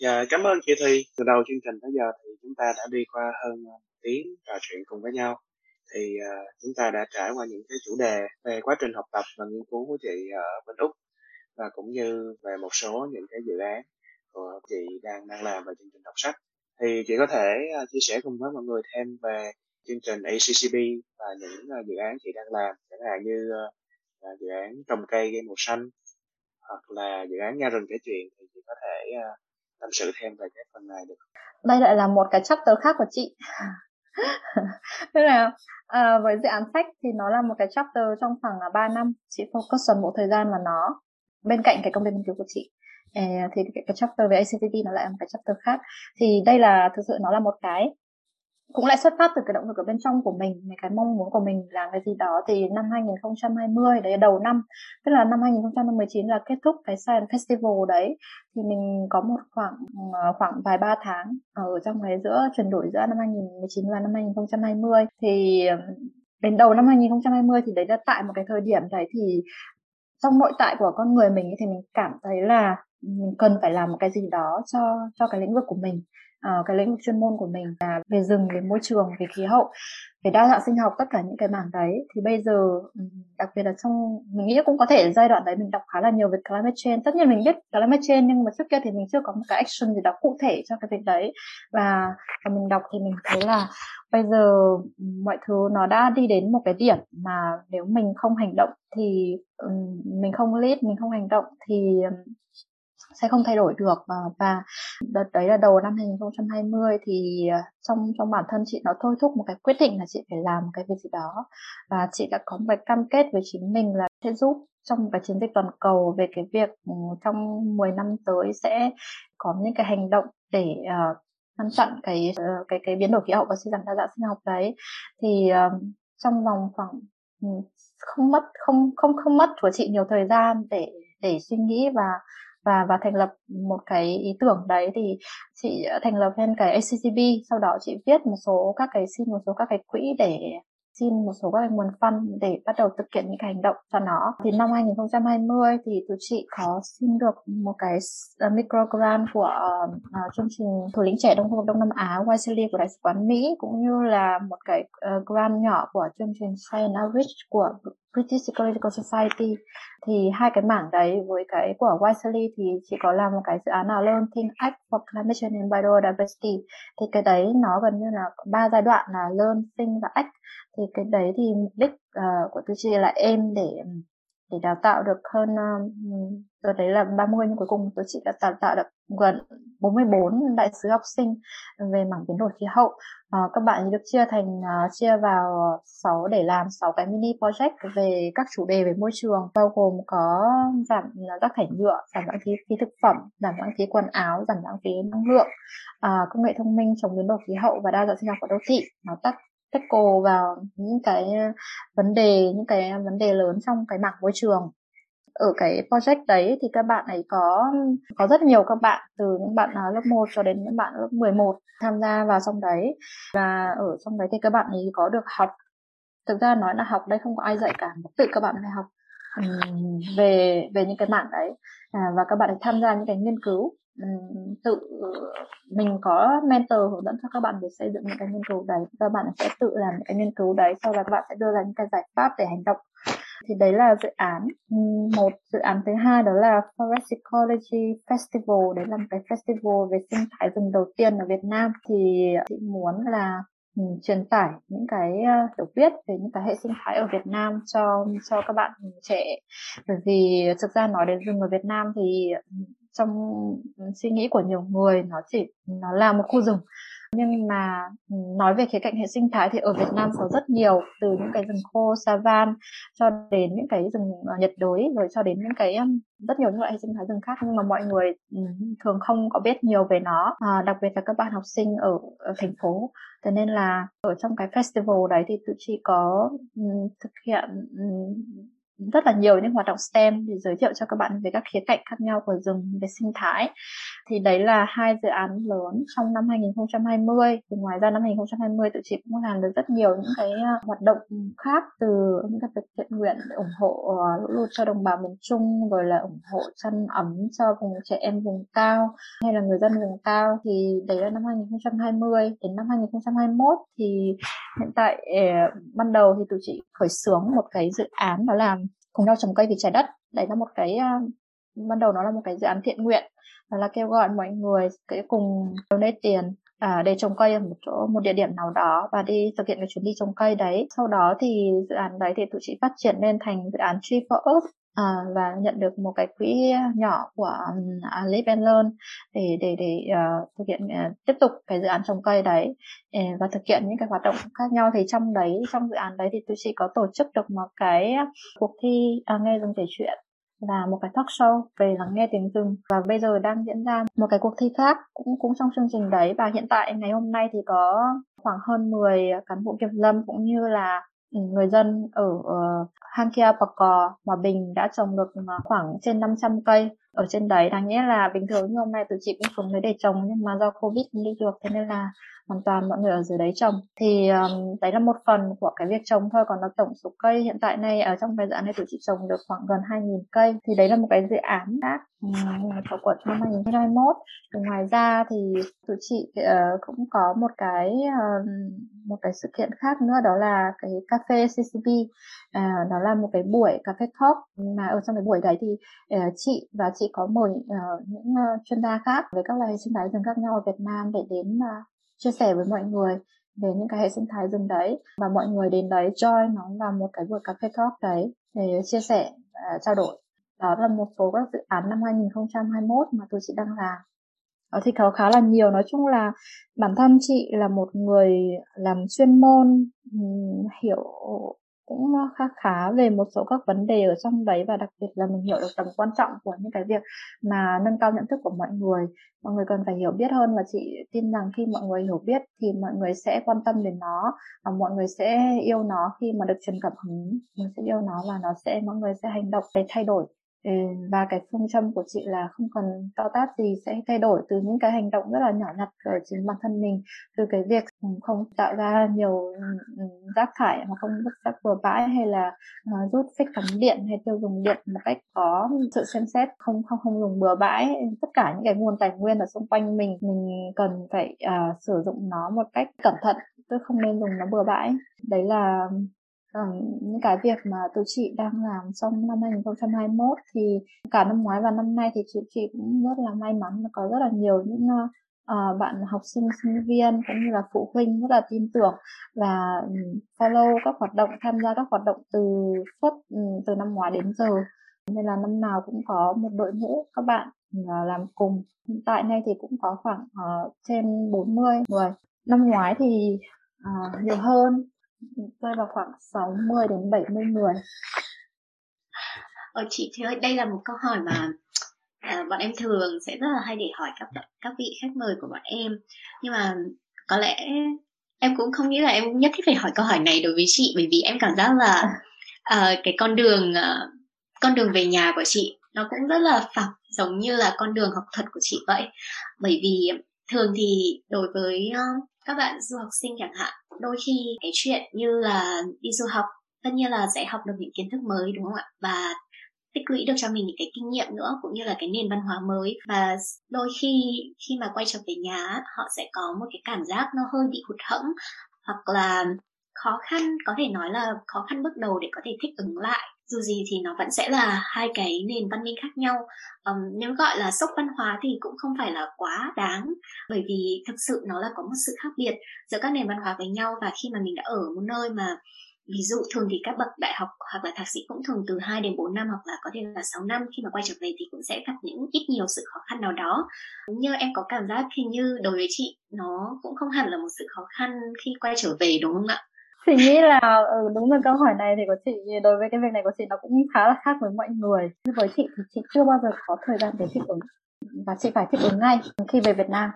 Dạ, cảm ơn chị Thùy. Từ đầu chương trình tới giờ thì chúng ta đã đi qua hơn ờ, một tiếng trò chuyện cùng với nhau. Thì uh, chúng ta đã trải qua những cái chủ đề về quá trình học tập và nghiên cứu của chị ở bên Úc và cũng như về một số những cái dự án của chị đang đang làm về chương trình đọc sách. Thì chị có thể uh, chia sẻ cùng với mọi người thêm về chương trình ACCB và những uh, dự án chị đang làm, chẳng hạn như uh, dự án trồng cây gây màu xanh hoặc là dự án nha rừng kể chuyện thì chị có thể uh, tâm sự thêm về cái phần này được đây lại là một cái chapter khác của chị. Tức là à, với dự án sách thì nó là một cái chapter trong khoảng là 3 năm. Chị focus toàn bộ thời gian vào nó. Bên cạnh cái công việc nghiên cứu của chị. À, thì cái, cái chapter về ACTP nó lại là một cái chapter khác. Thì đây là thực sự nó là một cái cũng lại xuất phát từ cái động lực ở bên trong của mình cái mong muốn của mình làm cái gì đó thì năm 2020 đấy đầu năm, tức là năm 2019 là kết thúc cái Science Festival đấy. Thì mình có một khoảng ờ, khoảng vài ba tháng ở trong cái giữa, chuyển đổi giữa năm 2019 và năm 2020 thì ờ, đến đầu năm 2020 thì đấy là tại một cái thời điểm đấy thì trong nội tại của con người mình thì mình cảm thấy là mình cần phải làm một cái gì đó cho cho cái lĩnh vực của mình uh, cái lĩnh vực chuyên môn của mình là về rừng về môi trường về khí hậu về đa dạng sinh học tất cả những cái mảng đấy. Thì bây giờ đặc biệt là trong mình nghĩ cũng có thể giai đoạn đấy mình đọc khá là nhiều về climate change. Tất nhiên mình biết climate change nhưng mà trước kia thì mình chưa có một cái action gì đó cụ thể cho cái việc đấy. Và, và mình đọc thì mình thấy là bây giờ mọi thứ nó đã đi đến một cái điểm mà nếu mình không hành động thì mình không lead mình không hành động thì sẽ không thay đổi được. Và, và đợt đấy là đầu năm 2020 thì ờ, trong trong bản thân chị nó thôi thúc một cái quyết định là chị phải làm một cái việc gì đó. Và chị đã có một cái cam kết với chính mình là sẽ giúp trong cái chiến dịch toàn cầu về cái việc ừ, trong 10 năm tới sẽ có những cái hành động để uh, ngăn chặn cái uh, cái cái biến đổi khí hậu và suy giảm đa dạng sinh học đấy. Thì uh, trong vòng khoảng ừ, không mất không không không mất của chị nhiều thời gian để để suy nghĩ và và và thành lập một cái ý tưởng đấy thì chị ờ, thành lập lên cái ACCB sau đó chị viết một số các cái xin một số các cái quỹ để xin một số các cái nguồn phân để bắt đầu thực hiện những cái hành động cho nó. Thì năm 2020 thì tụi chị có xin được một cái ờ, micro grant của uh, uh, chương trình thủ lĩnh trẻ Đông khu vực Đông Nam Á Wisely của Đại sứ quán Mỹ cũng như là một cái uh, grant nhỏ của chương trình Science Outreach của British Ecological Society. Thì hai cái mảng đấy với cái của Wisely thì chỉ có làm một cái dự án là Learn Think Act for Climate Change and Biodiversity. Thì cái đấy nó gần như là ba giai đoạn là Learn, Think và Act. Thì cái đấy thì mục đích uh, của tôi chỉ là em để để đào tạo được hơn ờ, rồi đấy là 30 nhưng cuối cùng tôi chỉ đã đào tạo được gần 44 đại sứ học sinh về mảng biến đổi khí hậu. Uh, các bạn được chia thành uh, chia vào 6 để làm 6 cái mini project về các chủ đề về môi trường bao gồm có giảm rác thải nhựa giảm lãng phí phí thực phẩm giảm lãng phí quần áo giảm lãng phí năng lượng uh, công nghệ thông minh chống biến đổi khí hậu và đa dạng sinh học của đô thị. Nó tắt tackle vào những cái ờ, vấn đề những cái vấn đề lớn trong cái mảng môi trường. Ở cái project đấy thì các bạn ấy có có rất nhiều các bạn từ những bạn ờ, lớp 1 cho đến những bạn lớp 11 tham gia vào trong đấy. Và ở trong đấy thì các bạn ấy có được học thực ra nói là học đây không có ai dạy cả tự các bạn phải học về về những cái mảng đấy. À, và các bạn ấy tham gia những cái nghiên cứu tự, mình có mentor hướng dẫn cho các bạn để xây dựng những cái nghiên cứu đấy. Các bạn sẽ tự làm những cái nghiên cứu đấy, sau đó các bạn sẽ đưa ra những cái giải pháp để hành động. Thì đấy là dự án. Một dự án thứ hai đó là Forest Ecology Festival. Đấy là một cái festival về sinh thái rừng đầu tiên ở Việt Nam. Thì chị muốn là truyền tải những cái ờ, hiểu biết về những cái hệ sinh thái ở Việt Nam cho cho các bạn trẻ. Bởi vì thực ra nói đến rừng ở Việt Nam thì trong suy nghĩ của nhiều người nó chỉ nó là một khu rừng. Nhưng mà ừ, nói về khía cạnh hệ sinh thái thì ở Việt Nam có rất nhiều từ những cái rừng khô savan cho đến những cái rừng ờ, nhiệt đới rồi cho đến những cái rất nhiều những loại hệ sinh thái rừng khác. Nhưng mà mọi người ừ, thường không có biết nhiều về nó à, đặc biệt là các bạn học sinh ở, ở thành phố. Thế nên là ở trong cái festival đấy thì tụi chị có um, thực hiện um, rất là nhiều những hoạt động STEM để giới thiệu cho các bạn về các khía cạnh khác nhau của rừng, về sinh thái. Thì đấy là hai dự án lớn trong năm 2020 thì ngoài ra năm 2020 tụi chị cũng làm được rất nhiều những cái ờ, hoạt động khác từ những cái việc thiện nguyện để ủng hộ ờ, lũ lụt cho đồng bào miền Trung, rồi là ủng hộ chăn ấm cho vùng trẻ em vùng cao hay là người dân vùng cao. Thì đấy là năm 2020 đến năm 2021 thì hiện tại ờ, ban đầu thì tụi chị khởi xướng một cái dự án đó là cùng nhau trồng cây vì trái đất. Đấy là một cái uh, ban đầu nó là một cái dự án thiện nguyện. Đó là kêu gọi mọi người cái cùng donate tiền à, để trồng cây ở một chỗ một địa điểm nào đó và đi thực hiện cái chuyến đi trồng cây đấy. Sau đó thì dự án đấy thì tụi chị phát triển lên thành dự án Tree for Earth à, và nhận được một cái quỹ nhỏ của um, à, Live and Learn để để để uh, thực hiện uh, tiếp tục cái dự án trồng cây đấy. Uh, và thực hiện những cái hoạt động khác nhau. Thì trong đấy trong dự án đấy thì tụi chị có tổ chức được một cái cuộc thi uh, nghe rừng kể chuyện là một cái talk show về lắng nghe tiếng rừng. Và bây giờ đang diễn ra một cái cuộc thi khác cũng cũng trong chương trình đấy. Và hiện tại ngày hôm nay thì có khoảng hơn 10 cán bộ kiểm lâm cũng như là người dân ở ờ, uh, Hang Kia Bạc Hòa Bình đã trồng được ờ, khoảng trên 500 cây ở trên đấy. Đáng nghĩa là bình thường như hôm nay tụi chị cũng xuống đấy để trồng nhưng mà do Covid không đi được thế nên là hoàn toàn mọi người ở dưới đấy trồng. Thì um, đấy là một phần của cái việc trồng thôi còn nó tổng số cây hiện tại này ở trong cái dự án này tụi chị trồng được khoảng gần 2.000 cây. Thì đấy là một cái dự án khác có của quận năm 2021 thì ngoài ra thì tụi chị uh, cũng có một cái uh, một cái sự kiện khác nữa đó là cái cafe CCP uh, đó là một cái buổi cà phê talk. Mà ở trong cái buổi đấy thì uh, chị và chị có mời uh, những uh, chuyên gia khác với các hệ sinh thái rừng khác nhau ở Việt Nam để đến uh, chia sẻ với mọi người về những cái hệ sinh thái rừng đấy. Và mọi người đến đấy join nó vào một cái buổi cà phê talk đấy để chia sẻ uh, trao đổi đó là một số các dự án năm 2021 mà tôi chị đang làm. Đó thì có khá là nhiều. Nói chung là bản thân chị là một người làm chuyên môn hiểu cũng khá khá về một số các vấn đề ở trong đấy và đặc biệt là mình hiểu được tầm quan trọng của những cái việc mà nâng cao nhận thức của mọi người. Mọi người cần phải hiểu biết hơn và chị tin rằng khi mọi người hiểu biết thì mọi người sẽ quan tâm đến nó và mọi người sẽ yêu nó khi mà được truyền cảm hứng. Mình sẽ yêu nó và nó sẽ, mọi người sẽ hành động để thay đổi và cái phương châm của chị là không cần to tát gì sẽ thay đổi từ những cái hành động rất là nhỏ nhặt ở chính bản thân mình từ cái việc không tạo ra nhiều ừ, rác thải mà không vứt rác bừa bãi hay là uh, rút phích cắm điện hay tiêu dùng điện một cách có sự xem xét không không không dùng bừa bãi. Tất cả những cái nguồn tài nguyên ở xung quanh mình mình cần phải uh, sử dụng nó một cách cẩn thận tức không nên dùng nó bừa bãi. Đấy là Ờ, những cái việc mà tụi chị đang làm trong năm 2021 thì cả năm ngoái và năm nay thì chị chị cũng rất là may mắn có rất là nhiều những uh, bạn học sinh sinh viên cũng như là phụ huynh rất là tin tưởng và ừ, follow các hoạt động tham gia các hoạt động từ suốt ừ, từ năm ngoái đến giờ. Nên là năm nào cũng có một đội ngũ các bạn ừ, làm cùng. Hiện tại nay thì cũng có khoảng uh, trên 40 người. Năm ngoái thì uh, nhiều hơn rơi vào khoảng 60 đến 70 người. Ờ, chị thì ơi, đây là một câu hỏi mà à, bọn em thường sẽ rất là hay để hỏi các các vị khách mời của bọn em nhưng mà có lẽ em cũng không nghĩ là em nhất thiết phải hỏi câu hỏi này đối với chị bởi vì em cảm giác là uh, cái con đường uh, con đường về nhà của chị nó cũng rất là phẳng giống như là con đường học thuật của chị vậy bởi vì thường thì đối với ờ, các bạn du học sinh chẳng hạn, đôi khi cái chuyện như là đi du học, tất nhiên là sẽ học được những kiến thức mới, đúng không ạ? Và tích lũy được cho mình những cái kinh nghiệm nữa, cũng như là cái nền văn hóa mới. Và đôi khi khi mà quay trở về nhà họ sẽ có một cái cảm giác nó hơi bị hụt hẫng, hoặc là khó khăn, có thể nói là khó khăn bước đầu để có thể thích ứng lại dù gì thì nó vẫn sẽ là hai cái nền văn minh khác nhau. Um, nếu gọi là sốc văn hóa thì cũng không phải là quá đáng bởi vì thực sự nó là có một sự khác biệt giữa các nền văn hóa với nhau. Và khi mà mình đã ở một nơi mà ví dụ thường thì các bậc đại học hoặc là thạc sĩ cũng thường từ 2 đến 4 năm hoặc là có thể là 6 năm khi mà quay trở về thì cũng sẽ gặp những ít nhiều sự khó khăn nào đó. Như em có cảm giác hình như đối với chị nó cũng không hẳn là một sự khó khăn khi quay trở về đúng không ạ? Chị nghĩ là ừ, đúng là câu hỏi này thì của chị đối với cái việc này của chị nó cũng khá là khác với mọi người. Nhưng với chị thì chị chưa bao giờ có thời gian để thích ứng và chị phải thích ứng ngay khi về Việt Nam.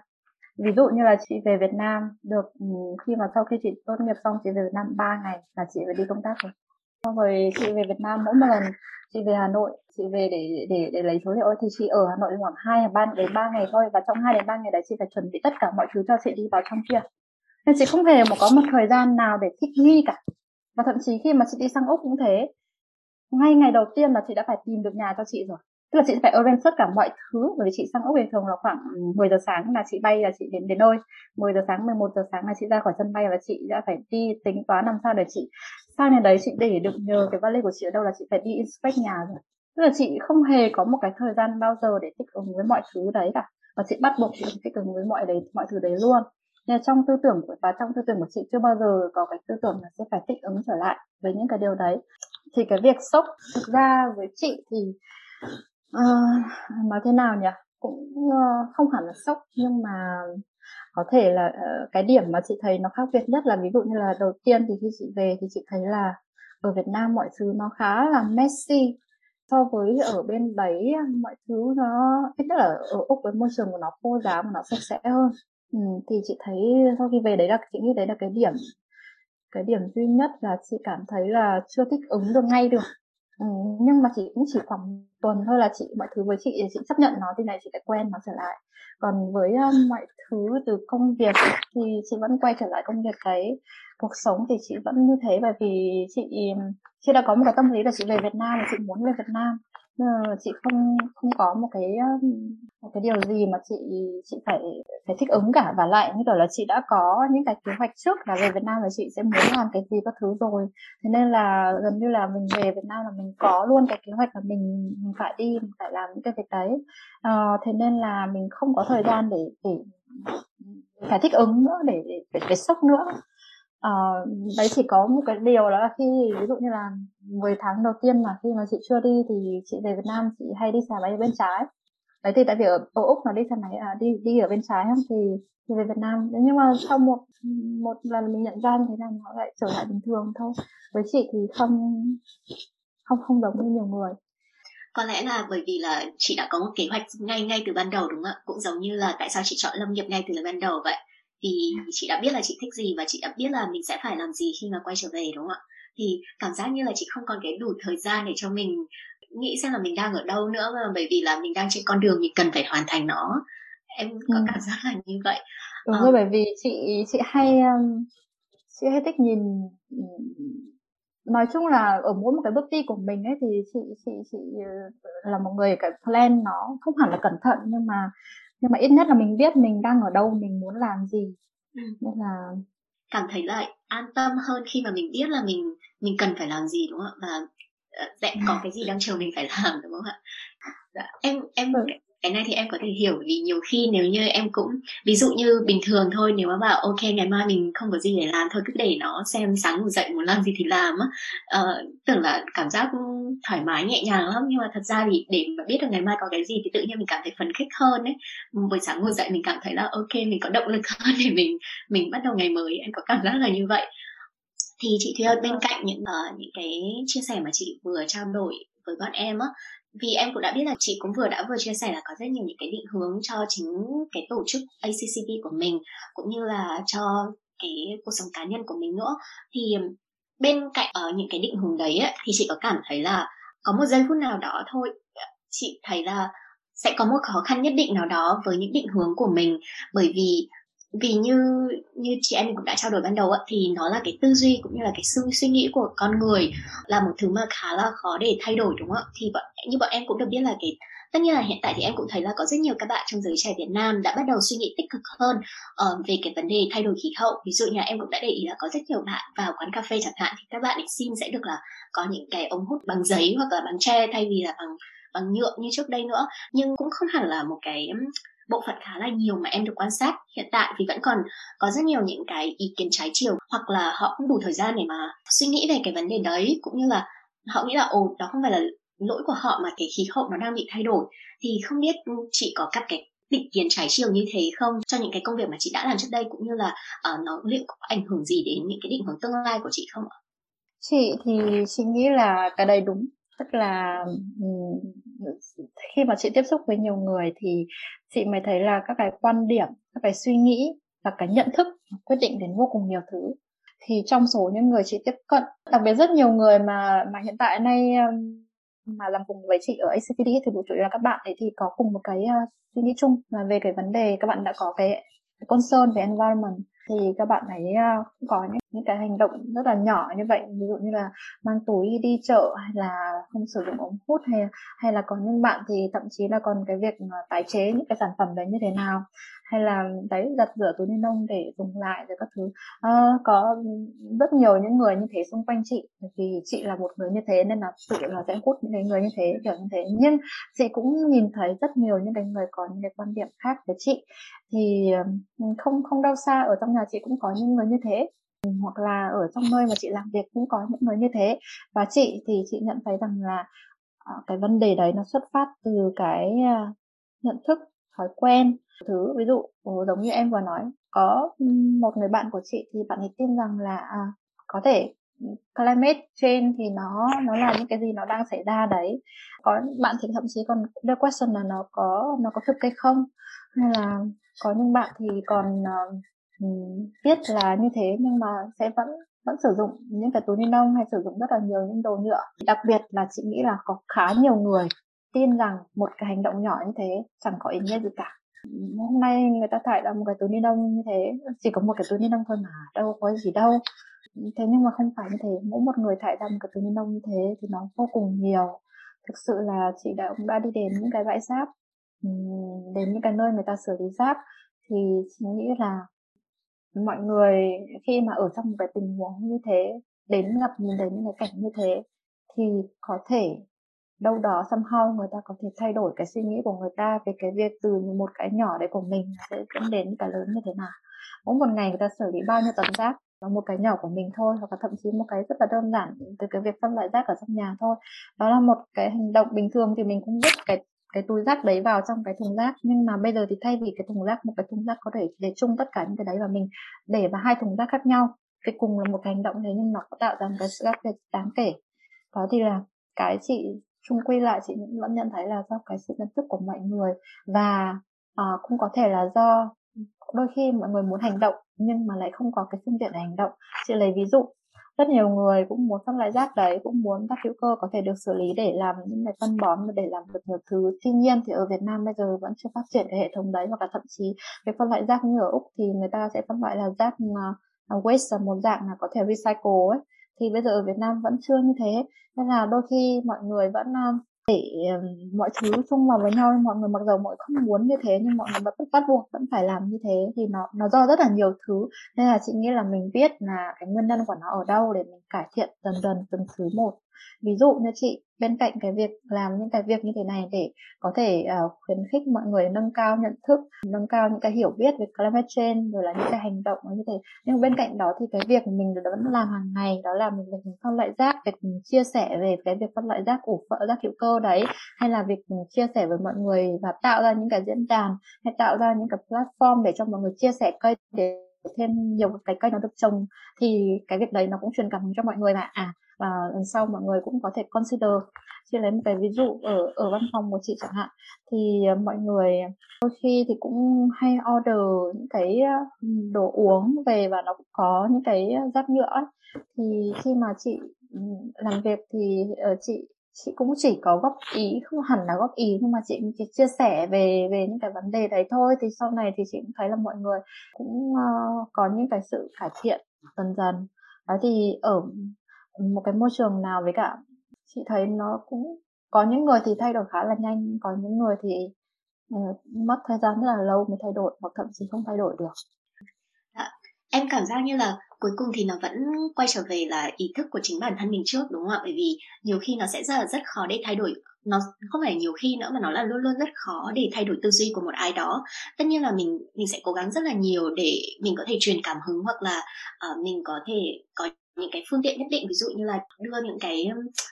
Ví dụ như là chị về Việt Nam được ừ, khi mà sau khi chị tốt nghiệp xong chị về Việt Nam 3 ngày là chị phải đi công tác rồi. Xong rồi chị về Việt Nam mỗi một lần chị về Hà Nội chị về để để để lấy số liệu thì chị ở Hà Nội khoảng hai ba đến ba ngày thôi và trong hai đến ba ngày đấy chị phải chuẩn bị tất cả mọi thứ cho chị đi vào trong kia nên chị không hề mà có một thời gian nào để thích nghi cả. Và thậm chí khi mà chị đi sang úc cũng thế. Ngay ngày đầu tiên là chị đã phải tìm được nhà cho chị rồi. Tức là chị phải arrange tất cả mọi thứ, bởi vì chị sang úc thì thường là khoảng 10 giờ sáng là chị bay là chị đến đến nơi. 10 giờ sáng 11 giờ sáng là chị ra khỏi sân bay và chị đã phải đi tính toán làm sao để chị sang nhà đấy. Chị để được nhờ cái vali của chị ở đâu là chị phải đi inspect nhà rồi. Tức là chị không hề có một cái thời gian bao giờ để thích ứng với mọi thứ đấy cả. Và chị bắt buộc chị phải thích ứng với mọi đấy, mọi thứ đấy luôn nên trong tư tưởng của và trong tư tưởng của chị chưa bao giờ có cái tư tưởng là sẽ phải thích ứng trở lại với những cái điều đấy. Thì cái việc sốc thực ra với chị thì uh, nói thế nào nhỉ? Cũng uh, không hẳn là sốc nhưng mà có thể là uh, cái điểm mà chị thấy nó khác biệt nhất là ví dụ như là đầu tiên thì khi chị về thì chị thấy là ở Việt Nam mọi thứ nó khá là messy so với ở bên đấy mọi thứ nó ít nhất là ở úc với môi trường của nó khô giáo và nó sạch sẽ hơn. Ừ, thì chị thấy sau khi về đấy là chị nghĩ đấy là cái điểm cái điểm duy nhất là chị cảm thấy là chưa thích ứng được ngay được. Ừ, nhưng mà chị cũng chỉ khoảng tuần thôi là chị mọi thứ với chị thì chị chấp nhận nó thì này chị lại quen nó trở lại. Còn với um, mọi thứ từ công việc thì chị vẫn quay trở lại công việc đấy. Cuộc sống thì chị vẫn như thế bởi vì chị chị đã có một cái tâm lý là chị về Việt Nam và chị muốn về Việt Nam. Ờ, chị không không có một cái một cái điều gì mà chị chị phải phải thích ứng cả. Và lại như kiểu là chị đã có những cái kế hoạch trước là về Việt Nam là chị sẽ muốn làm cái gì các thứ rồi. Thế nên là gần như là mình về Việt Nam là mình có luôn cái kế hoạch là mình, mình phải đi mình phải làm những cái việc đấy. À, thế nên là mình không có thời gian để để phải thích ứng nữa để để, để, để sốc nữa uh, đấy chỉ có một cái điều đó là khi ví dụ như là 10 tháng đầu tiên mà khi mà chị chưa đi thì chị về Việt Nam chị hay đi xe máy ở bên trái. Đấy thì tại vì ở, ở úc nó đi xe máy à, đi đi ở bên trái không thì thì về Việt Nam. Đấy, nhưng mà sau một một lần mình nhận ra như thế là nó lại trở lại bình thường thôi. Với chị thì không không không giống như nhiều người. Có lẽ là bởi vì là chị đã có một kế hoạch ngay ngay từ ban đầu đúng không ạ? Cũng giống như là tại sao chị chọn lâm nghiệp ngay từ ban đầu vậy? Vì chị đã biết là chị thích gì và chị đã biết là mình sẽ phải làm gì khi mà quay trở về đúng không ạ? Thì cảm giác như là chị không còn cái đủ thời gian để cho mình nghĩ xem là mình đang ở đâu nữa mà bởi vì là mình đang trên con đường mình cần phải hoàn thành nó. Em có ừ. cảm giác là như vậy. Đúng rồi bởi vì chị chị hay chị hay thích nhìn nói chung là ở mỗi một cái bước đi của mình ấy thì chị chị chị ờ, là một người cái plan nó không hẳn là cẩn thận nhưng mà nhưng mà ít nhất là mình biết mình đang ở đâu mình muốn làm gì. Ừ. nên là cảm thấy là an tâm hơn khi mà mình biết là mình mình cần phải làm gì đúng không ạ? Và sẽ có cái gì đang chờ mình phải làm đúng không ạ? Dạ, em em ừ cái này thì em có thể hiểu vì nhiều khi nếu như em cũng ví dụ như bình thường thôi nếu mà bảo ok ngày mai mình không có gì để làm thôi cứ để nó xem sáng ngủ dậy muốn làm gì thì làm á. Uh, tưởng là cảm giác thoải mái nhẹ nhàng lắm. Nhưng mà thật ra thì để mà biết được ngày mai có cái gì thì tự nhiên mình cảm thấy phấn khích hơn ấy. Buổi sáng ngủ dậy mình cảm thấy là ok mình có động lực hơn để mình mình bắt đầu ngày mới. Em có cảm giác là như vậy. Thì chị Thúy ơi bên cạnh những uh, những cái chia sẻ mà chị vừa trao đổi với bọn em á vì em cũng đã biết là chị cũng vừa đã vừa chia sẻ là có rất nhiều những cái định hướng cho chính cái tổ chức ACCP của mình cũng như là cho cái cuộc sống cá nhân của mình nữa. Thì bên cạnh ở những cái định hướng đấy ấy, thì chị có cảm thấy là có một giây phút nào đó thôi chị thấy là sẽ có một khó khăn nhất định nào đó với những định hướng của mình. Bởi vì vì như như chị em mình cũng đã trao đổi ban đầu thì nó là cái tư duy cũng như là cái suy suy nghĩ của con người là một thứ mà khá là khó để thay đổi đúng không ạ? Thì bọn như bọn em cũng được biết là cái tất nhiên là hiện tại thì em cũng thấy là có rất nhiều các bạn trong giới trẻ Việt Nam đã bắt đầu suy nghĩ tích cực hơn uh, về cái vấn đề thay đổi khí hậu. Ví dụ như em cũng đã để ý là có rất nhiều bạn vào quán cà phê chẳng hạn thì các bạn ấy xin sẽ được là có những cái ống hút bằng giấy hoặc là bằng tre thay vì là bằng bằng nhựa như trước đây nữa. Nhưng cũng không hẳn là một cái bộ phận khá là nhiều mà em được quan sát. Hiện tại thì vẫn còn có rất nhiều những cái ý kiến trái chiều hoặc là họ không đủ thời gian để mà suy nghĩ về cái vấn đề đấy cũng như là họ nghĩ là ồ đó không phải là lỗi của họ mà cái khí hậu nó đang bị thay đổi. Thì không biết chị có các cái định kiến trái chiều như thế không? Cho những cái công việc mà chị đã làm trước đây cũng như là uh, nó liệu có ảnh hưởng gì đến những cái định hướng tương lai của chị không ạ? Chị thì chị nghĩ là cái đây đúng tức là khi mà chị tiếp xúc với nhiều người thì chị mới thấy là các cái quan điểm các cái suy nghĩ và cái nhận thức quyết định đến vô cùng nhiều thứ. Thì trong số những người chị tiếp cận đặc biệt rất nhiều người mà mà hiện tại nay mà làm cùng với chị ở ACPD thì chủ yếu là các bạn ấy thì có cùng một cái uh, suy nghĩ chung là về cái vấn đề các bạn đã có cái, cái concern về environment. Thì các bạn ấy uh, có những, những cái hành động rất là nhỏ như vậy ví dụ như là mang túi đi chợ hay là không sử dụng ống hút hay hay là có những bạn thì thậm chí là còn cái việc tái chế những cái sản phẩm đấy như thế nào. Hay là đấy giặt rửa túi ni lông để dùng lại rồi các thứ. À, có rất nhiều những người như thế xung quanh chị vì chị là một người như thế nên là tự là sẽ hút những cái người như thế kiểu như thế. Nhưng chị cũng nhìn thấy rất nhiều những cái người có những cái quan điểm khác với chị. Thì không không đâu xa ở trong nhà chị cũng có những người như thế hoặc là ở trong nơi mà chị làm việc cũng có những người như thế. Và chị thì chị nhận thấy rằng là ờ, cái vấn đề đấy nó xuất phát từ cái à, nhận thức thói quen thứ. Ví dụ ừ, giống như em vừa nói có một người bạn của chị thì bạn ấy tin rằng là à, có thể climate change thì nó nó là những cái gì nó đang xảy ra đấy. Có bạn thì thậm chí còn đưa question là nó có nó có thực hay không? Hay là có những bạn thì còn uh, Ừ, biết là như thế nhưng mà sẽ vẫn vẫn sử dụng những cái túi ni lông hay sử dụng rất là nhiều những đồ nhựa. Đặc biệt là chị nghĩ là có khá nhiều người tin rằng một cái hành động nhỏ như thế chẳng có ý nghĩa gì cả. Hôm nay người ta thải ra một cái túi ni lông như thế, chỉ có một cái túi ni lông thôi mà, đâu có gì đâu. Thế nhưng mà không phải như thế, mỗi một người thải ra một cái túi ni lông như thế thì nó vô cùng nhiều. Thực sự là chị đã, cũng đã đi đến những cái bãi rác đến những cái nơi người ta xử lý rác thì chị nghĩ là mọi người khi mà ở trong một cái tình huống như thế, đến gặp, nhìn thấy những cái cảnh như thế thì có thể đâu đó somehow người ta có thể thay đổi cái suy nghĩ của người ta về cái việc từ một cái nhỏ đấy của mình sẽ dẫn đến cái lớn như thế nào. Mỗi một ngày người ta xử lý bao nhiêu tấn rác và một cái nhỏ của mình thôi, hoặc là thậm chí một cái rất là đơn giản từ cái việc phân loại rác ở trong nhà thôi. Đó là một cái hành động bình thường thì mình cũng biết cái cái túi rác đấy vào trong cái thùng rác. Nhưng mà bây giờ thì thay vì cái thùng rác một cái thùng rác có thể để chung tất cả những cái đấy và mình để vào hai thùng rác khác nhau cái cùng là một hành động thế nhưng nó có tạo ra một cái sự khác biệt đáng kể. Đó thì là cái chị chung quy lại chị vẫn nhận thấy là do cái sự nhận thức của mọi người và uh, cũng có thể là do đôi khi mọi người muốn hành động nhưng mà lại không có cái phương tiện để hành động. Chị lấy ví dụ rất nhiều người cũng muốn phân loại rác đấy, cũng muốn rác hữu cơ có thể được xử lý để làm những cái phân bón để làm được nhiều thứ. Tuy nhiên thì ở Việt Nam bây giờ vẫn chưa phát triển cái hệ thống đấy, hoặc là thậm chí cái phân loại rác như ở Úc thì người ta sẽ phân loại là rác à, à, waste là một dạng là có thể recycle ấy. Thì bây giờ ở Việt Nam vẫn chưa như thế. Nên là đôi khi mọi người vẫn à, để mọi thứ chung vào với nhau. Mọi người mặc dù mọi không muốn như thế, nhưng mọi người vẫn bắt buộc, vẫn phải làm như thế thì nó nó do rất là nhiều thứ. Nên là chị nghĩ là mình biết là cái nguyên nhân của nó ở đâu để mình cải thiện dần dần từng thứ một ví dụ như chị bên cạnh cái việc làm những cái việc như thế này để có thể uh, khuyến khích mọi người nâng cao nhận thức nâng cao những cái hiểu biết về climate change rồi là những cái hành động như thế. Nhưng bên cạnh đó thì cái việc mình vẫn làm hàng ngày đó là mình việc phân loại rác việc mình chia sẻ về cái việc phân loại rác ủ phở rác hữu cơ đấy hay là việc mình chia sẻ với mọi người và tạo ra những cái diễn đàn hay tạo ra những cái platform để cho mọi người chia sẻ cây để thêm nhiều cái cây nó được trồng thì cái việc đấy nó cũng truyền cảm hứng cho mọi người mà. À và lần sau mọi người cũng có thể consider. Chị lấy một cái ví dụ ở ở văn phòng của chị chẳng hạn. Thì ờ, mọi người đôi khi thì cũng hay order những cái ờ, đồ uống về và nó cũng có những cái ờ, rác nhựa ấy. thì khi mà chị ừ, làm việc thì ở chị chị cũng chỉ có góp ý không hẳn là góp ý nhưng mà chị chỉ chia sẻ về về những cái vấn đề đấy thôi. Thì sau này thì chị cũng thấy là mọi người cũng uh, có những cái sự cải thiện dần dần. Đó thì ở một cái môi trường nào với cả chị thấy nó cũng có những người thì thay đổi khá là nhanh có những người thì uh, mất thời gian rất là lâu mới thay đổi hoặc thậm chí không thay đổi được. À, em cảm giác như là cuối cùng thì nó vẫn quay trở về là ý thức của chính bản thân mình trước đúng không ạ? Bởi vì nhiều khi nó sẽ rất là rất khó để thay đổi nó không phải nhiều khi nữa mà nó là luôn luôn rất khó để thay đổi tư duy của một ai đó. Tất nhiên là mình mình sẽ cố gắng rất là nhiều để mình có thể truyền cảm hứng hoặc là uh, mình có thể có những cái phương tiện nhất định, ví dụ như là đưa những cái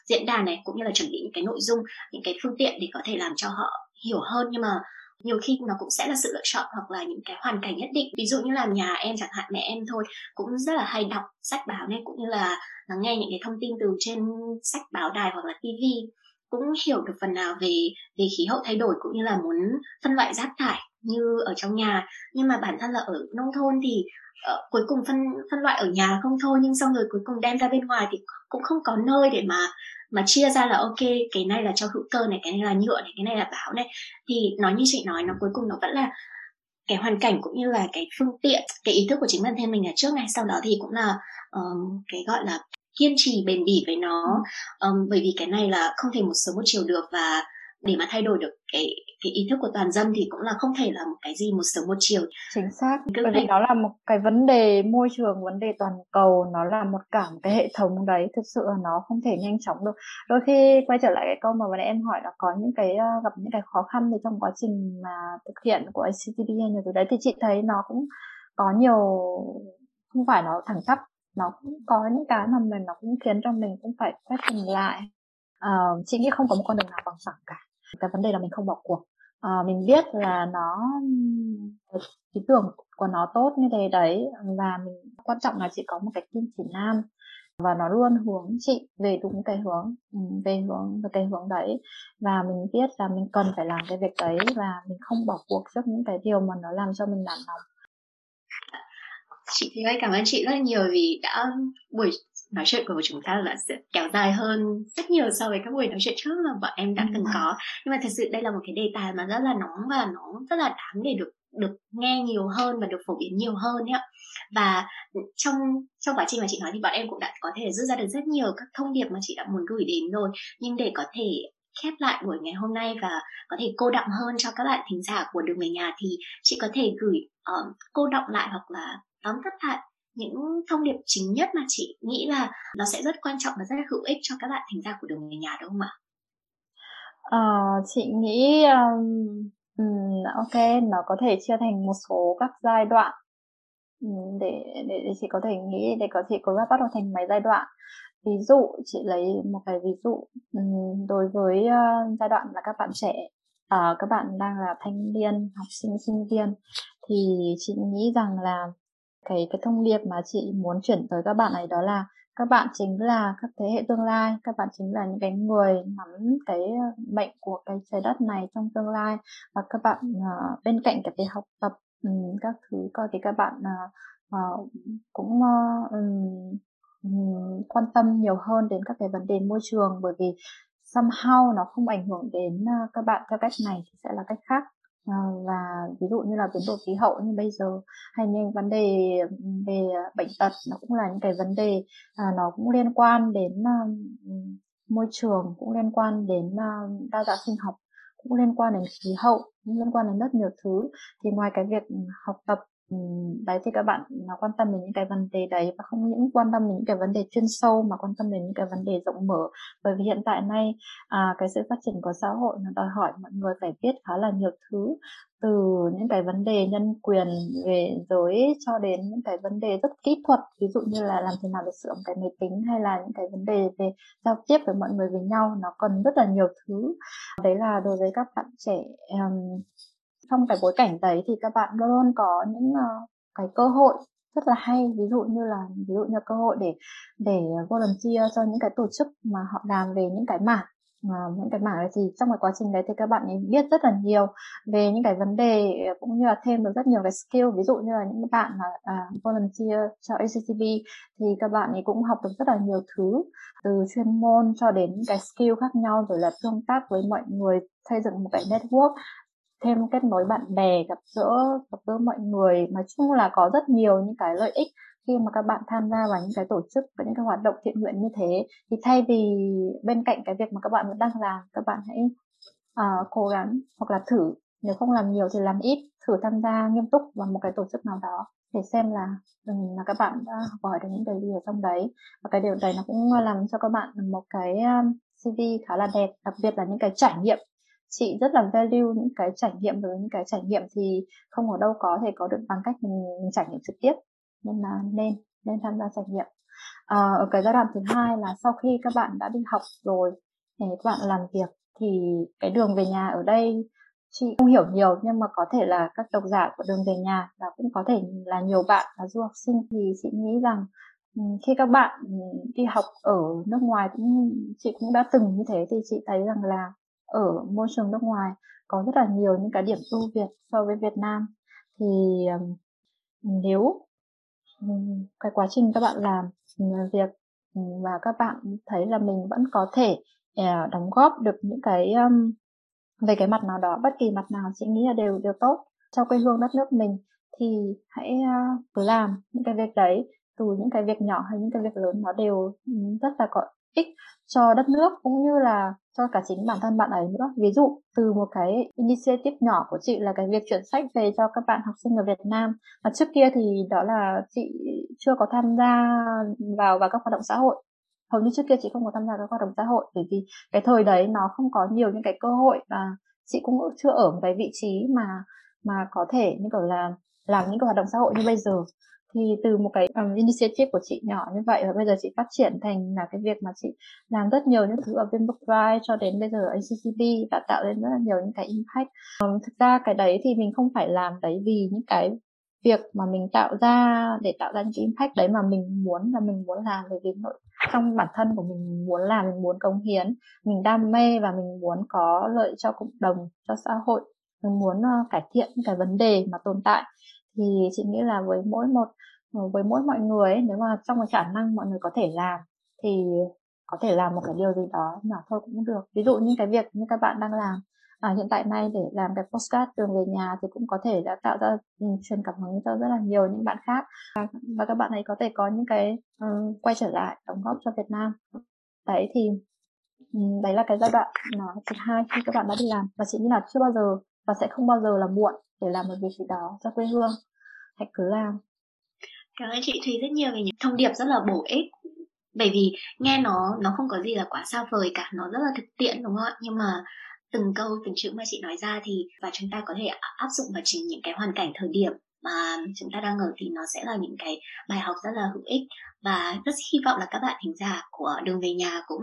diễn đàn này, cũng như là chuẩn bị những cái nội dung, những cái phương tiện để có thể làm cho họ hiểu hơn. Nhưng mà nhiều khi nó cũng sẽ là sự lựa chọn hoặc là những cái hoàn cảnh nhất định. Ví dụ như là nhà em chẳng hạn, mẹ em thôi, cũng rất là hay đọc sách báo này, cũng như là lắng nghe những cái thông tin từ trên sách báo đài hoặc là tivi cũng hiểu được phần nào về về khí hậu thay đổi, cũng như là muốn phân loại rác thải như ở trong nhà. Nhưng mà bản thân là ở nông thôn thì uh, cuối cùng phân phân loại ở nhà không thôi nhưng xong rồi cuối cùng đem ra bên ngoài thì cũng không có nơi để mà mà chia ra là ok cái này là cho hữu cơ này cái này là nhựa này cái này là báo này. Thì nói như chị nói nó cuối cùng nó vẫn là cái hoàn cảnh cũng như là cái phương tiện cái ý thức của chính bản thân mình là trước này. Sau đó thì cũng là um, cái gọi là kiên trì bền bỉ với nó. Um, bởi vì cái này là không thể một sớm một chiều được và để mà thay đổi được cái cái ý thức của toàn dân thì cũng là không thể là một cái gì một sớm một chiều. Chính xác. Bởi vì nó là một cái vấn đề môi trường vấn đề toàn cầu nó là một cả một cái hệ thống đấy. Thực sự là nó không thể nhanh chóng được. Đôi khi quay trở lại cái câu mà bạn em hỏi là có những cái uh, gặp những cái khó khăn thì trong quá trình mà thực hiện của ACTB hay nhiều thứ đấy thì chị thấy nó cũng có nhiều không phải nó thẳng tắp nó cũng có những cái mà mình nó cũng khiến cho mình cũng phải quét nhìn lại. Uh, chị nghĩ không có một con đường nào bằng phẳng cả. Cái vấn đề là mình không bỏ cuộc à, mình biết là nó ý tưởng của nó tốt như thế đấy. Và mình quan trọng là chị có một cái kim chỉ nam. Và nó luôn hướng chị về đúng cái hướng ừ, về hướng về cái hướng đấy. Và mình biết là mình cần phải làm cái việc đấy và mình không bỏ cuộc trước những cái điều mà nó làm cho mình nản lòng. Chị thì cảm ơn chị rất nhiều vì đã buổi nói chuyện của chúng ta là sẽ kéo dài hơn rất nhiều so với các buổi nói chuyện trước mà bọn em đã từng có. Nhưng mà thật sự đây là một cái đề tài mà rất là nóng và nó rất là đáng để được được nghe nhiều hơn và được phổ biến nhiều hơn nhé và trong trong quá trình mà chị nói thì bọn em cũng đã có thể rút ra được rất nhiều các thông điệp mà chị đã muốn gửi đến rồi. Nhưng để có thể khép lại buổi ngày hôm nay và có thể cô đọng hơn cho các bạn thính giả của đường về nhà thì chị có thể gửi uh, cô đọng lại hoặc là tóm tắt lại những thông điệp chính nhất mà chị nghĩ là nó sẽ rất quan trọng và rất là hữu ích cho các bạn thính giả của đường về nhà đúng không ạ? À, chị nghĩ um, um, ok nó có thể chia thành một số các giai đoạn um, để, để để chị có thể nghĩ để có thể có bắt đầu thành mấy giai đoạn ví dụ chị lấy một cái ví dụ um, đối với uh, giai đoạn là các bạn trẻ uh, các bạn đang là thanh niên học sinh sinh viên thì chị nghĩ rằng là cái cái thông điệp mà chị muốn chuyển tới các bạn ấy đó là các bạn chính là các thế hệ tương lai các bạn chính là những cái người nắm cái ờ, mệnh của cái trái đất này trong tương lai và các bạn uh, bên cạnh cái việc học tập um, các thứ coi thì các bạn uh, uh, cũng uh, um, um, quan tâm nhiều hơn đến các cái vấn đề môi trường bởi vì somehow nó không ảnh hưởng đến uh, các bạn theo cách này thì sẽ là cách khác. Ờ, và ví dụ như là biến đổi khí hậu như bây giờ hay những vấn đề về ờ, bệnh tật nó cũng là những cái vấn đề à, nó cũng liên quan đến uh, môi trường cũng liên quan đến uh, đa dạng sinh học cũng liên quan đến khí hậu cũng liên quan đến rất nhiều thứ. Thì ngoài cái việc học tập đấy thì các bạn nó quan tâm đến những cái vấn đề đấy và không những quan tâm đến những cái vấn đề chuyên sâu mà quan tâm đến những cái vấn đề rộng mở. Bởi vì hiện tại nay à, cái sự phát triển của xã hội nó đòi hỏi mọi người phải biết khá là nhiều thứ từ những cái vấn đề nhân quyền về giới cho đến những cái vấn đề rất kỹ thuật ví dụ như là làm thế nào để sử dụng cái máy tính hay là những cái vấn đề về giao tiếp với mọi người với nhau nó cần rất là nhiều thứ. Đấy là đối với các bạn trẻ um, trong cái bối cảnh đấy thì các bạn luôn luôn có những uh, cái cơ hội rất là hay. Ví dụ như là ví dụ như cơ hội để để volunteer cho những cái tổ chức mà họ làm về những cái mảng uh, những cái mảng là gì trong cái quá trình đấy thì các bạn ấy biết rất là nhiều về những cái vấn đề ờ, cũng như là thêm được rất nhiều cái skill. Ví dụ như là những bạn mà uh, volunteer cho ACTV thì các bạn ấy cũng học được rất là nhiều thứ từ chuyên môn cho đến cái skill khác nhau rồi là tương tác với mọi người xây dựng một cái network thêm kết nối bạn bè gặp gỡ gặp gỡ mọi người. Nói chung là có rất nhiều những cái lợi ích khi mà các bạn tham gia vào những cái tổ chức và những cái hoạt động thiện nguyện như thế. Thì thay vì bên cạnh cái việc mà các bạn vẫn đang làm các bạn hãy uh, cố gắng hoặc là thử. Nếu không làm nhiều thì làm ít. Thử tham gia nghiêm túc vào một cái tổ chức nào đó để xem là ừ, là các bạn đã học hỏi được những cái gì ở trong đấy. Và cái điều đấy nó cũng làm cho các bạn một cái um, CV khá là đẹp đặc biệt là những cái trải nghiệm chị rất là value những cái trải nghiệm rồi những cái trải nghiệm thì không ở đâu có thể có được bằng cách mình, mình trải nghiệm trực tiếp. Nên là nên nên tham gia trải nghiệm. À, ở cái giai đoạn thứ hai là sau khi các bạn đã đi học rồi thì các bạn làm việc thì cái đường về nhà ở đây chị không hiểu nhiều nhưng mà có thể là các độc giả của đường về nhà và cũng có thể là nhiều bạn là du học sinh. Thì chị nghĩ rằng ừ, khi các bạn ừ, đi học ở nước ngoài cũng chị cũng đã từng như thế thì chị thấy rằng là ở môi trường nước ngoài có rất là nhiều những cái điểm ưu việt so với Việt Nam. Thì nếu cái quá trình các bạn làm việc và các bạn thấy là mình vẫn có thể ờ, đóng góp được những cái về cái mặt nào đó, bất kỳ mặt nào chị nghĩ là đều đều tốt cho quê hương đất nước mình, thì hãy cứ làm những cái việc đấy. Từ những cái việc nhỏ hay những cái việc lớn nó đều rất là có ích cho đất nước, cũng như là cho cả chính bản thân bạn ấy nữa. Ví dụ, từ một cái initiative nhỏ của chị là cái việc chuyển sách về cho các bạn học sinh ở Việt Nam. Và trước kia thì đó là chị chưa có tham gia vào vào các hoạt động xã hội. Hầu như trước kia chị không có tham gia các hoạt động xã hội, bởi vì cái thời đấy nó không có nhiều những cái cơ hội và chị cũng chưa ở một cái vị trí mà mà có thể như kiểu là làm những cái hoạt động xã hội như bây giờ thì từ một cái um, initiative của chị nhỏ như vậy và bây giờ chị phát triển thành là cái việc mà chị làm rất nhiều những thứ ở bên Bookdrive cho đến bây giờ ở ACCB và tạo lên rất là nhiều những cái impact. Um, thực ra cái đấy thì mình không phải làm đấy vì những cái việc mà mình tạo ra để tạo ra những cái impact đấy mà mình muốn là mình muốn làm về việc nội trong bản thân của mình muốn làm mình muốn cống hiến mình đam mê và mình muốn có lợi cho cộng đồng cho xã hội. Mình muốn uh, cải thiện những cái vấn đề mà tồn tại thì chị nghĩ là với mỗi một ờ, với mỗi mọi người ấy, nếu mà trong cái khả năng mọi người có thể làm thì có thể làm một cái điều gì đó nhỏ thôi cũng được. Ví dụ như cái việc như các bạn đang làm à, hiện tại nay để làm cái postcard đường về nhà thì cũng có thể đã tạo ra um, truyền cảm hứng cho rất là nhiều những bạn khác. Và, và các bạn ấy có thể có những cái um, quay trở lại đóng góp cho Việt Nam. Đấy thì um, đấy là cái giai đoạn nó thứ hai khi các bạn đã đi làm. Và chị nghĩ là chưa bao giờ và sẽ không bao giờ là muộn để làm một việc gì đó cho quê hương. Hãy cứ làm. Cảm ơn chị Thùy rất nhiều về những thông điệp rất là bổ ích. Bởi vì nghe nó nó không có gì là quá xa vời cả. Nó rất là thực tiễn, đúng không ạ? Nhưng mà từng câu, từng chữ mà chị nói ra thì, và chúng ta có thể áp dụng vào chính những cái hoàn cảnh thời điểm mà chúng ta đang ở thì nó sẽ là những cái bài học rất là hữu ích. Và rất hy vọng là các bạn thính giả của đường về nhà cũng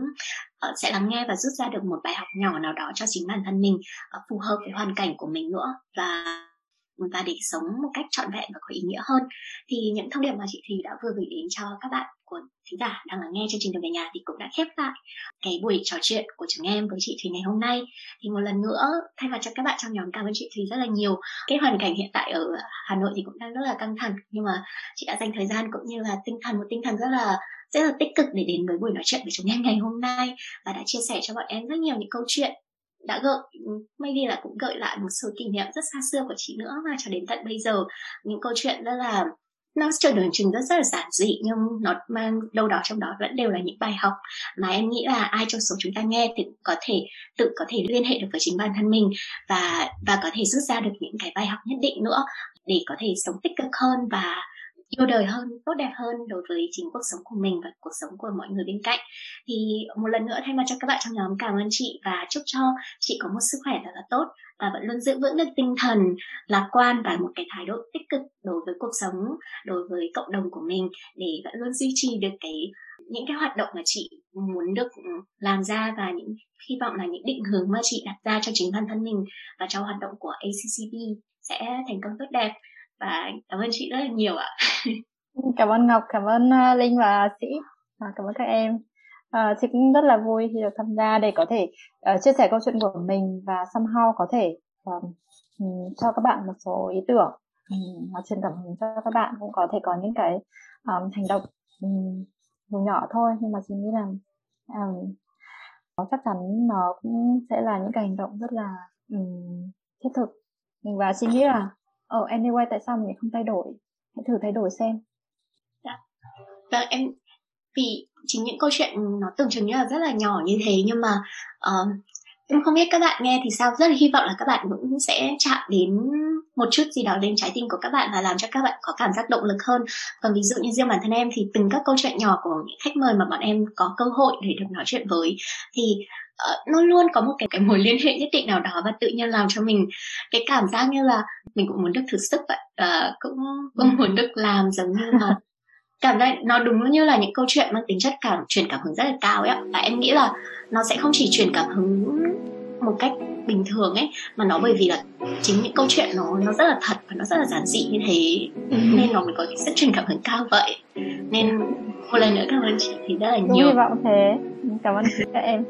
ờ, sẽ lắng nghe và rút ra được một bài học nhỏ nào đó cho chính bản thân mình ờ, phù hợp với hoàn cảnh của mình nữa. Và và để sống một cách trọn vẹn và có ý nghĩa hơn. Thì những thông điệp mà chị Thùy đã vừa gửi đến cho các bạn của thính giả đang lắng nghe chương trình đường về nhà thì cũng đã khép lại cái buổi trò chuyện của chúng em với chị Thùy ngày hôm nay. Thì một lần nữa, thay mặt cho các bạn trong nhóm cảm ơn chị Thùy rất là nhiều. Cái hoàn cảnh hiện tại ở Hà Nội thì cũng đang rất là căng thẳng, nhưng mà chị đã dành thời gian cũng như là tinh thần, một tinh thần rất là rất là tích cực để đến với buổi nói chuyện với chúng em ngày hôm nay và đã chia sẻ cho bọn em rất nhiều những câu chuyện đã gợi ừ, maybe là cũng gợi lại một số kỷ niệm rất xa xưa của chị nữa và cho đến tận bây giờ, những câu chuyện rất là, nó trở đường trình rất rất là giản dị, nhưng nó mang đâu đó trong đó vẫn đều là những bài học mà em nghĩ là ai trong số chúng ta nghe thì có thể, tự có thể liên hệ được với chính bản thân mình và và có thể rút ra được những cái bài học nhất định nữa để có thể sống tích cực hơn và yêu đời hơn, tốt đẹp hơn đối với chính cuộc sống của mình và cuộc sống của mọi người bên cạnh. Thì một lần nữa thay mặt cho các bạn trong nhóm, cảm ơn chị và chúc cho chị có một sức khỏe thật là tốt và vẫn luôn giữ vững được tinh thần, lạc quan và một cái thái độ tích cực đối với cuộc sống, đối với cộng đồng của mình để vẫn luôn duy trì được cái, những cái hoạt động mà chị muốn được ừ, làm ra và những hy vọng là những định hướng mà chị đặt ra cho chính bản thân mình và cho hoạt động của ACCB sẽ thành công tốt đẹp và cảm ơn chị rất là nhiều ạ. Ừ, cảm ơn Ngọc cảm ơn à, Linh và Sĩ. Và cảm ơn các em. À, chị cũng rất là vui khi được tham gia để có thể uh, chia sẻ câu chuyện của mình và somehow có thể um, cho các bạn một số ý tưởng. Um, truyền cảm hứng cho các bạn cũng có thể có những cái um, hành động um, dù nhỏ thôi nhưng mà chị nghĩ là um, chắc chắn nó cũng sẽ là những cái hành động rất là um, thiết thực. Và chị nghĩ là ờ anyway tại sao mình không thay đổi? Hãy thử thay đổi xem. Dạ. Vâng em vì chính những câu chuyện nó tưởng chừng như là rất là nhỏ như thế nhưng mà uh, em không biết các bạn nghe thì sao. Rất là hy vọng là các bạn cũng sẽ chạm đến một chút gì đó đến trái tim của các bạn và làm cho các bạn có cảm giác động lực hơn. Còn ví dụ như riêng bản thân em thì từng các câu chuyện nhỏ của những khách mời mà bọn em có cơ hội để được nói chuyện với thì uh, nó luôn có một cái cái mối liên hệ nhất định nào đó và tự nhiên làm cho mình cái cảm giác như là mình cũng muốn được thử sức vậy. Uh, cũng cũng muốn được làm giống như là cảm giác nó đúng như là những câu chuyện mang tính chất cảm truyền cảm hứng rất là cao ấy và em nghĩ là nó sẽ không chỉ truyền cảm hứng một cách bình thường ấy mà nó bởi vì là chính những câu chuyện nó nó rất là thật và nó rất là giản dị như thế. Ừ. nên nó mới có cái sức truyền cảm hứng cao vậy. Nên một lần nữa cảm ơn chị thì rất là nhiều hy vọng thế. Cảm ơn các em